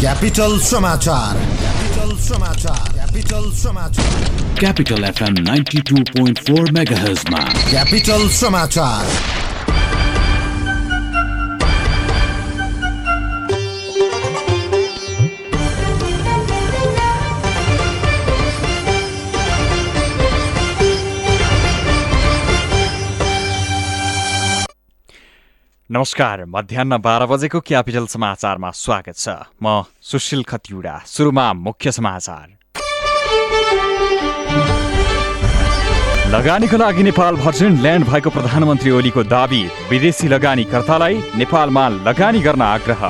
Capital समाचार Capital समाचार Capital समाचार Capital FM 92.4 MHz मा क्यापिटल समाचार नमस्कार मध्याह बाह्र बजेको क्यापिटल समाचारमा स्वागत छ। म सुशील खतिवडा सुरुमा मुख्य समाचार। लगानीको लागि नेपाल भर्जिन ल्यान्ड भएको प्रधानमन्त्री ओलीको दावी विदेशी लगानीकर्तालाई नेपालमा लगानी गर्न आग्रह।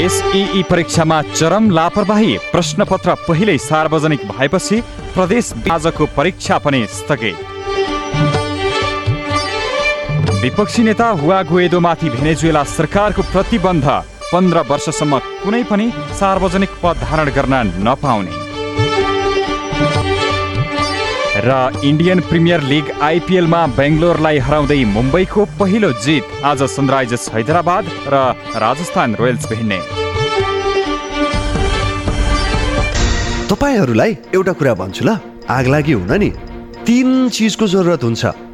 एसई परीक्षामा चरम लापरवाही प्रश्नपत्र पहिल्यै सार्वजनिक भएपछि प्रदेश आजको परीक्षा पनि स्थगित। विपक्षी नेता हुआ गुएदोमाथि भेनेजुएला सरकारको प्रतिबन्ध। पन्ध्र वर्षसम्म कुनै पनि सार्वजनिक पद धारण गर्न नपाउने। र इन्डियन प्रिमियर लिग आइपिएलमा बेङ्गलोरलाई हराउँदै मुम्बईको पहिलो जित। आज सनराइजर्स हैदराबाद र राजस्थान रोयल्स भिड्ने तपाईँहरूलाई एउटा कुरा भन्छु ल। आग लागि हुन नि। तिन चिजको जरुरत हुन्छ।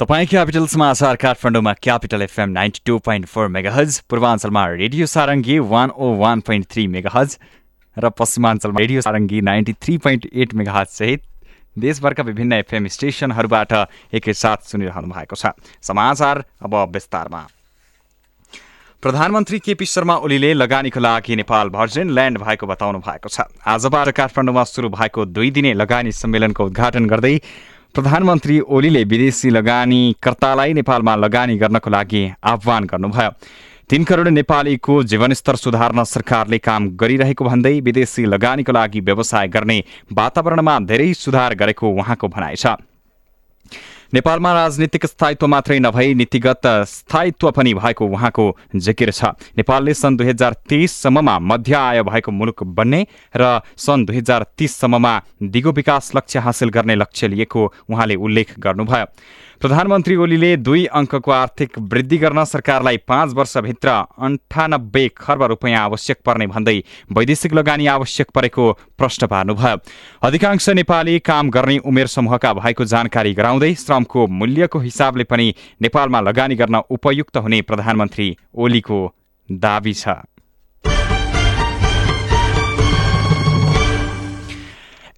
तपाईँ क्यापिटल समाचार काठमाडौँमा capital FM ninety two point four megahertz पूर्वाञ्चलमा radio Sarangi one O one point three megahertz र पश्चिमाञ्चलमा radio Sarangi ninety three point eight megahertz सहित देशभरका विभिन्न एफएम स्टेसनहरूबाट एकैसाथ सुनिरहनु भएको छ। समाचार अब विस्तारमा। प्रधानमन्त्री केपी शर्मा ओलीले लगानीको लागि नेपाल भर्जिन ल्यान्ड भएको बताउनु भएको छ। आजबाट काठमाडौँमा सुरु भएको दुई दिने लगानी सम्मेलनको उद्घाटन गर्दै प्रधानमन्त्री ओलीले विदेशी लगानीकर्तालाई नेपालमा लगानी गर्नको लागि आह्वान गर्नुभयो। तीन करोड नेपालीको जीवनस्तर सुधार्न सरकारले काम गरिरहेको भन्दै विदेशी लगानीको लागि व्यवसाय गर्ने वातावरणमा धेरै सुधार गरेको उहाँको भनाइ छ। नेपालमा राजनीतिक स्थायित्व मात्रै नभई नीतिगत स्थायित्व पनि भएको उहाँको जिकिर छ। नेपालले सन् दुई हजार तेइससम्ममा मध्य आय भएको मुलुक बन्ने र सन् दुई हजार तीससम्ममा दिगो विकास लक्ष्य हासिल गर्ने लक्ष्य लिएको उहाँले उल्लेख गर्नुभयो। प्रधानमन्त्री ओलीले दुई अङ्कको आर्थिक वृद्धि गर्न सरकारलाई पाँच वर्षभित्र अन्ठानब्बे खर्ब रुपियाँ आवश्यक पर्ने भन्दै वैदेशिक लगानी आवश्यक परेको प्रश्न पार्नुभयो। अधिकांश नेपाली काम गर्ने उमेर समूहका भएको जानकारी गराउँदै श्रमको मूल्यको हिसाबले पनि नेपालमा लगानी गर्न उपयुक्त हुने प्रधानमन्त्री ओलीको दावी छ।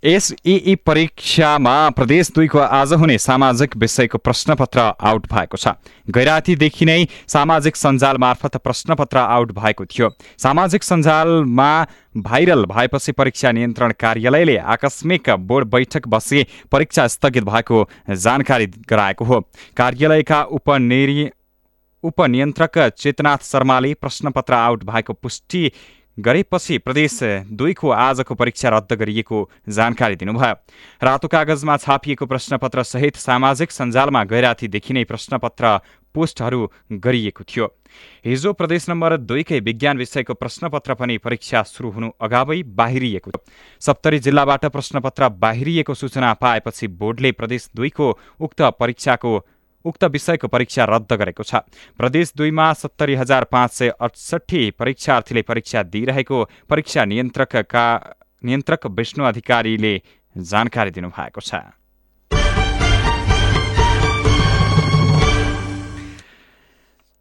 एसई परीक्षामा प्रदेश दुईको आज हुने सामाजिक विषयको प्रश्नपत्र आउट भएको छ। गैरातीदेखि नै सामाजिक सञ्जाल मार्फत प्रश्नपत्र आउट भएको थियो। सामाजिक सञ्जालमा भाइरल भएपछि परीक्षा नियन्त्रण कार्यालयले आकस्मिक बोर्ड बैठक बसी परीक्षा स्थगित भएको जानकारी गराएको हो। कार्यालयका उपनिरी उपनियन्त्रक चेतनाथ शर्माले प्रश्नपत्र आउट भएको पुष्टि गरेपछि प्रदेश दुईको आजको परीक्षा रद्द गरिएको जानकारी दिनुभयो। रातो कागजमा छापिएको प्रश्नपत्र सहित सामाजिक सञ्जालमा गैरातीदेखि नै प्रश्नपत्र पोस्टहरू गरिएको थियो। हिजो प्रदेश नम्बर दुईकै विज्ञान विषयको प्रश्नपत्र पनि परीक्षा सुरु हुनु अगावै बाहिरिएको थियो। सप्तरी जिल्लाबाट प्रश्नपत्र बाहिरिएको सूचना पाएपछि बोर्डले प्रदेश दुईको उक्त परीक्षाको उक्त विषयको परीक्षा रद्द गरेको छ। प्रदेश दुईमा सत्तरी हजार पाँच सय अडसठी परीक्षार्थीले परीक्षा दिइरहेको परीक्षा नियन्त्रकका नियन्त्रक विष्णु अधिकारीले जानकारी दिनुभएको छ।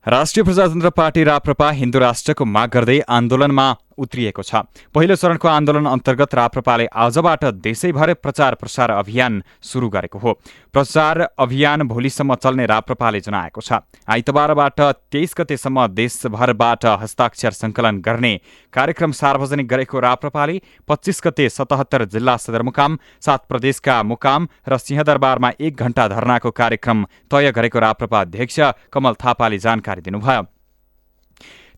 राष्ट्रिय प्रजातन्त्र पार्टी राप्रपा हिन्दू राष्ट्रको माग गर्दै आन्दोलनमा उत्रिएको छ। पहिलो चरणको आन्दोलन अन्तर्गत राप्रपाले आजबाट देशैभर प्रचार प्रसार अभियान सुरु गरेको हो। प्रचार अभियान भोलिसम्म चल्ने राप्रपाले जनाएको छ। आइतबारबाट तेइस गतेसम्म देशभरबाट हस्ताक्षर सङ्कलन गर्ने कार्यक्रम सार्वजनिक गरेको राप्रपाले पच्चिस गते सतहत्तर जिल्ला सदरमुकाम सात प्रदेशका मुकाम र सिंहदरबारमा एक घण्टा धरनाको कार्यक्रम तय गरेको राप्रपा अध्यक्ष कमल थापाले जानकारी दिनुभयो।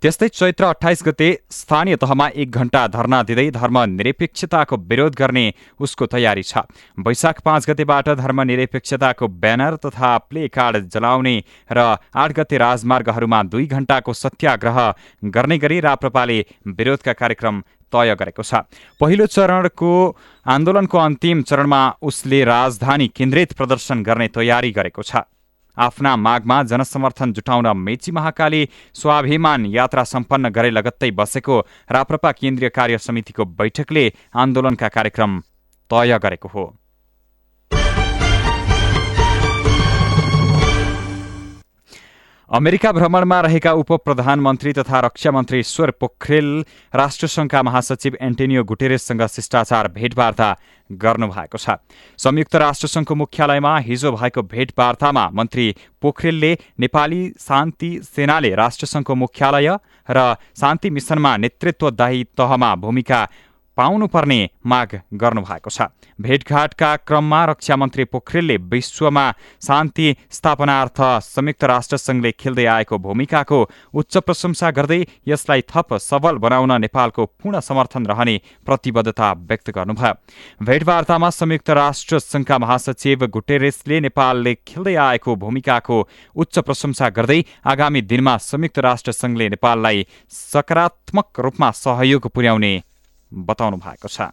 त्यस्तै चैत्र अठाइस गते स्थानीय तहमा एक घण्टा धरना दिँदै धर्मनिरपेक्षताको विरोध गर्ने उसको तयारी छ। वैशाख पाँच गतेबाट धर्मनिरपेक्षताको ब्यानर तथा प्ले कार्ड जलाउने र आठ गते राजमार्गहरूमा दुई घण्टाको सत्याग्रह गर्ने गरी राप्रपाले विरोधका कार्यक्रम तय गरेको छ। पहिलो चरणको आन्दोलनको अन्तिम चरणमा उसले राजधानी केन्द्रित प्रदर्शन गर्ने तयारी गरेको छ। आफ्ना मागमा जनसमर्थन जुटाउन मेची महाकाली स्वाभिमान यात्रा सम्पन्न गरे लगत्तै बसेको राप्रपा केन्द्रीय कार्य समितिको बैठकले आन्दोलनका कार्यक्रम तय गरेको हो। अमेरिका भ्रमणमा रहेका उप प्रधानमन्त्री तथा रक्षा मन्त्री ईश्वर पोखरेल राष्ट्रसङ्घका महासचिव एन्टोनियो गुटेरेससँग शिष्टाचार भेटवार्ता गर्नुभएको छ। संयुक्त राष्ट्रसङ्घको मुख्यालयमा हिजो भएको भेटवार्तामा मन्त्री पोखरेलले नेपाली शान्ति सेनाले राष्ट्रसङ्घको मुख्यालय र शान्ति मिसनमा नेतृत्वदायी तहमा भूमिका पाउनुपर्ने माग गर्नुभएको छ। भेटघाटका क्रममा रक्षा मन्त्री पोखरेलले विश्वमा शान्ति स्थापनार्थ संयुक्त राष्ट्रसङ्घले खेल्दै आएको भूमिकाको उच्च प्रशंसा गर्दै यसलाई थप सबल बनाउन नेपालको पूर्ण समर्थन रहने प्रतिबद्धता व्यक्त गर्नुभयो। भेटवार्तामा संयुक्त राष्ट्र संघका महासचिव गुटेरेसले नेपालले खेल्दै आएको भूमिकाको उच्च प्रशंसा गर्दै आगामी दिनमा संयुक्त राष्ट्र संघले नेपाललाई सकारात्मक रूपमा सहयोग पुर्याउने बताउनु भएको छ।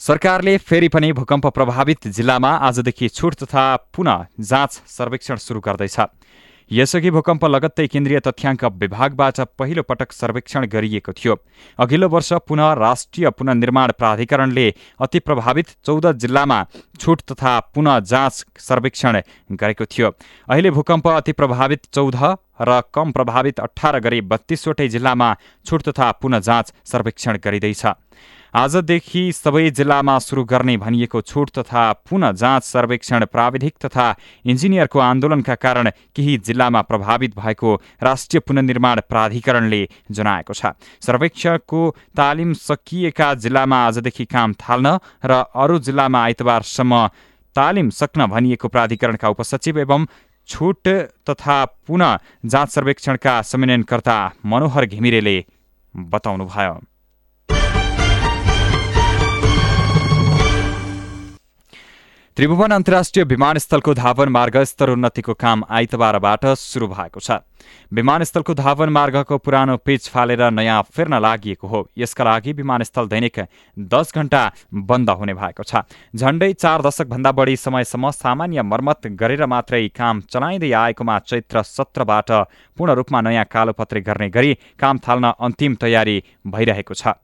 सरकारले फेरि पनि भूकम्प प्रभावित जिल्लामा आजदेखि छुट तथा पुनः जाँच सर्वेक्षण सुरु गर्दैछ। यसअघि भूकम्प लगत्तै केन्द्रीय तथ्याङ्क विभागबाट पहिलो पटक सर्वेक्षण गरिएको थियो। अघिल्लो वर्ष पुनः राष्ट्रिय पुनर्निर्माण प्राधिकरणले अति प्रभावित चौध जिल्लामा छुट तथा पुनः जाँच सर्वेक्षण गरेको थियो। अहिले भूकम्प अति प्रभावित चौध र कम प्रभावित अठार गरी बत्तीसवटै जिल्लामा छुट तथा पुनः जाँच सर्वेक्षण गरिँदैछ। आजदेखि सबै जिल्लामा सुरु गर्ने भनिएको छुट तथा पुनः जाँच सर्वेक्षण प्राविधिक तथा इन्जिनियरको आन्दोलनका कारण केही जिल्लामा प्रभावित भएको राष्ट्रिय पुनर्निर्माण प्राधिकरणले जनाएको छ। सर्वेक्षणको तालिम सकिएका जिल्लामा आजदेखि काम थाल्न र अरू जिल्लामा आइतबारसम्म तालिम सक्न भनिएको प्राधिकरणका उपसचिव एवं छुट तथा पुनः जाँच सर्वेक्षणका समन्वयनकर्ता मनोहर घिमिरेले बताउनुभयो। त्रिभुवन अन्तर्राष्ट्रिय विमानस्थलको धावन मार्ग स्तरोन्नतिको काम आइतबारबाट सुरु भएको छ। विमानस्थलको धावन मार्गको पुरानो पिच फालेर नयाँ फेर्न लागि हो। यसका लागि विमानस्थल दैनिक दस घण्टा बन्द हुने भएको छ। झण्डै चार दशकभन्दा बढी समयसम्म सामान्य मर्मत गरेर मात्रै काम चलाइँदै आएकोमा चैत्र सत्रबाट पूर्ण रूपमा नयाँ कालोपत्री गर्ने गरी काम थाल्न अन्तिम तयारी भइरहेको छ।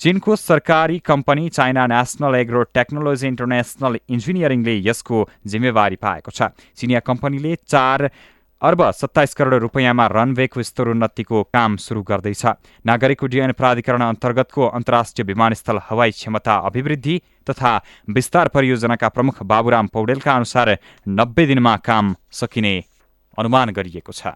चीनको सरकारी company China national agro technology international इन्जिनियरिङले यसको जिम्मेवारी पाएको छ। चिनिया कम्पनीले चार अर्ब सत्ताइस करोड रुपियाँमा रनवेको स्तरोन्नतिको काम सुरु गर्दैछ। नागरिक उड्डयन प्राधिकरण अन्तर्गतको अन्तर्राष्ट्रिय विमानस्थल हवाई क्षमता अभिवृद्धि तथा विस्तार परियोजनाका प्रमुख बाबुराम पौडेलका अनुसार नब्बे दिनमा काम सकिने अनुमान गरिएको छ।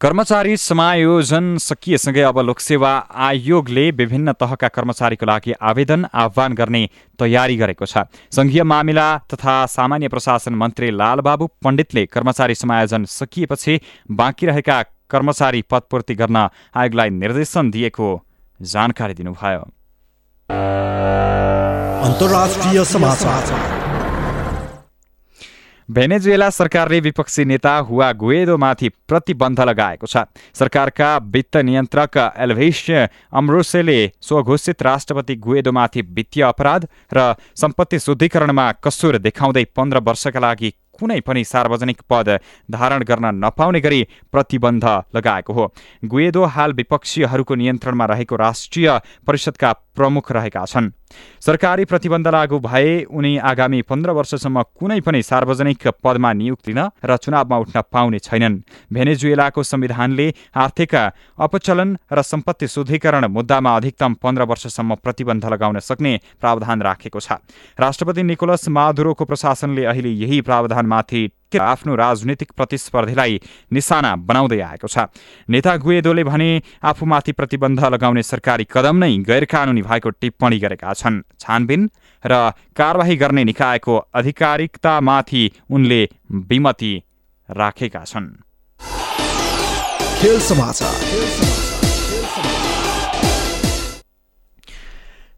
कर्मचारी समायोजन सकिएसँगै अब लोकसेवा आयोगले विभिन्न तहका कर्मचारीको लागि आवेदन आह्वान गर्ने तयारी गरेको छ। संघीय मामिला तथा सामान्य प्रशासन मन्त्री लालबाबु पण्डितले कर्मचारी समायोजन सकिएपछि बाँकी रहेका कर्मचारी पदपूर्ति गर्न आयोगलाई निर्देशन दिएको जानकारी दिनुभयो। भेनेजुएला सरकारले विपक्षी नेता हुवा गुएदोमाथि प्रतिबन्ध लगाएको छ। सरकारका वित्त नियन्त्रक एल्भेस अम्रोसेले स्वघोषित राष्ट्रपति गुएदोमाथि वित्तीय अपराध र सम्पत्ति शुद्धिकरणमा कसुर देखाउँदै पन्ध्र वर्षका लागि कुनै पनि सार्वजनिक पद धारण गर्न नपाउने गरी प्रतिबन्ध लगाएको हो। गुएदो हाल विपक्षीहरूको नियन्त्रणमा रहेको राष्ट्रिय परिषदका प्रमुख रहेका छन्। सरकारी प्रतिबन्ध लागू भए उनी आगामी पन्ध्र वर्षसम्म कुनै पनि सार्वजनिक पदमा नियुक्ति लिन र चुनावमा उठ्न पाउने छैनन्। भेनेजुएलाको संविधानले आर्थिक अपचलन र सम्पत्ति शुद्धिकरण मुद्दामा अधिकतम पन्ध्र वर्षसम्म प्रतिबन्ध लगाउन सक्ने प्रावधान राखेको छ। राष्ट्रपति निकोलस माधुरोको प्रशासनले अहिले यही प्रावधानमाथि आफ्नो राजनीतिक प्रतिस्पर्धीलाई निशाना बनाउँदै आएको छ। नेता गुएदोले भने आफूमाथि प्रतिबन्ध लगाउने सरकारी कदम नै गैर कानुनी भएको टिप्पणी गरेका छन्। छानबिन र कारवाही गर्ने निकायको आधिकारिकतामाथि उनले विमति राखेका छन्।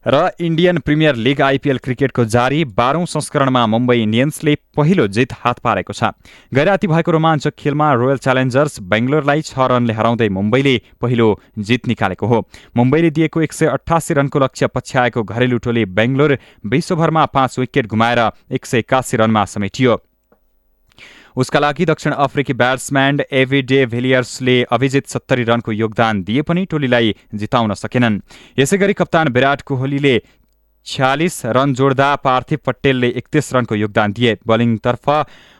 र इन्डियन प्रिमियर लिग आइपिएल क्रिकेटको जारी बाह्रौं संस्करणमा मुम्बई इन्डियन्सले पहिलो जित हात पारेको छ। गैराती भएको रोमाञ्चक खेलमा रोयल च्यालेन्जर्स बेङ्गलोरलाई छ रनले हराउँदै मुम्बईले पहिलो जित निकालेको हो। मुम्बईले दिएको एक सय अठासी रनको लक्ष्य पछ्याएको घरेलु टोली बेङ्गलोर विश्वभरमा पाँच विकेट गुमाएर एक सय एक्कासी रनमा समेटियो। उसका लागि दक्षिण अफ्रिकी ब्याट्सम्यान एभिडे भेलियर्सले अभिजित सत्तरी रनको योगदान दिए पनि टोलीलाई जिताउन सकेनन्। यसै गरी कप्तान विराट कोहलीले छ्यालिस रन जोड्दा पार्थिव पटेलले एकतिस रनको योगदान दिए। बलिङतर्फ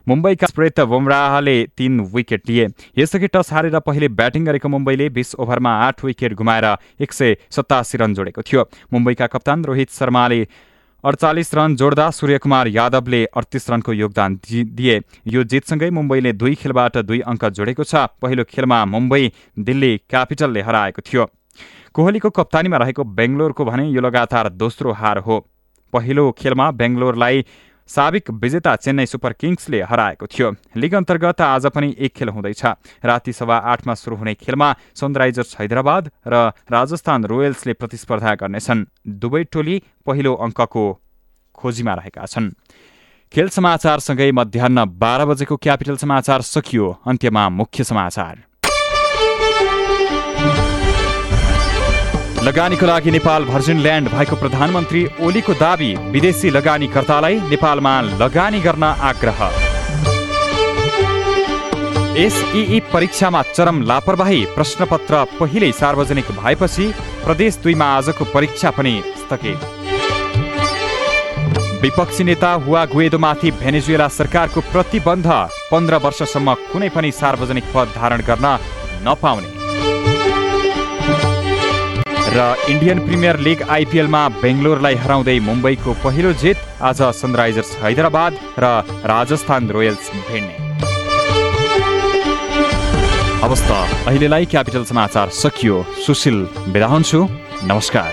मुम्बईका स्प्रेत बुमराहले तीन विकेट लिए। यसअघि टस हारेर पहिले ब्याटिङ गरेको मुम्बईले बिस ओभरमा आठ विकेट गुमाएर एक सय सतासी रन जोडेको थियो। मुम्बईका कप्तान रोहित शर्माले अडचालिस रन जोड्दा सूर्यकुमार यादवले अडतिस रनको योगदान दिए। यो जितसँगै मुम्बईले दुई खेलबाट दुई अङ्क जोडेको छ पहिलो खेलमा मुम्बई दिल्ली क्यापिटलले हराएको थियो। कोहलीको कप्तानीमा रहेको बेङ्गलोरको भने यो लगातार दोस्रो हार हो। पहिलो खेलमा बेङ्गलोरलाई साबिक विजेता चेन्नई सुपर किङ्सले हराएको थियो। लिग अन्तर्गत आज पनि एक खेल हुँदैछ। राति सभा आठमा सुरु हुने खेलमा सनराइजर्स हैदराबाद र राजस्थान रोयल्सले प्रतिस्पर्धा गर्नेछन्। दुवै टोली पहिलो अङ्कको खोजीमा रहेका छन्। खेल समाचारसँगै मध्याह बाह्र बजेको क्यापिटल समाचार सकियो। अन्त्यमा मुख्य समाचार। लगानीको लागि नेपाल भर्जिन ल्यान्ड भएको प्रधानमन्त्री ओलीको दावी विदेशी लगानीकर्तालाई नेपालमा लगानी गर्न आग्रह। एसई परीक्षामा चरम लापरवाही प्रश्नपत्र पहिल्यै सार्वजनिक भएपछि प्रदेश दुईमा आजको परीक्षा पनि स्थगित। विपक्षी नेता हुवा गुएदोमाथि भेनेजुएला सरकारको प्रतिबन्ध पन्ध्र वर्षसम्म कुनै पनि सार्वजनिक पद धारण गर्न नपाउने। र इन्डियन प्रिमियर लिग आइपिएलमा बेङ्गलोरलाई हराउँदै मुम्बईको पहिलो जित आज सनराइजर्स हैदराबाद र राजस्थान रोयल्स भिड्ने अवस्था अहिलेलाई क्यापिटल समाचार सकियो। सुशील बिदा हुन्छु नमस्कार।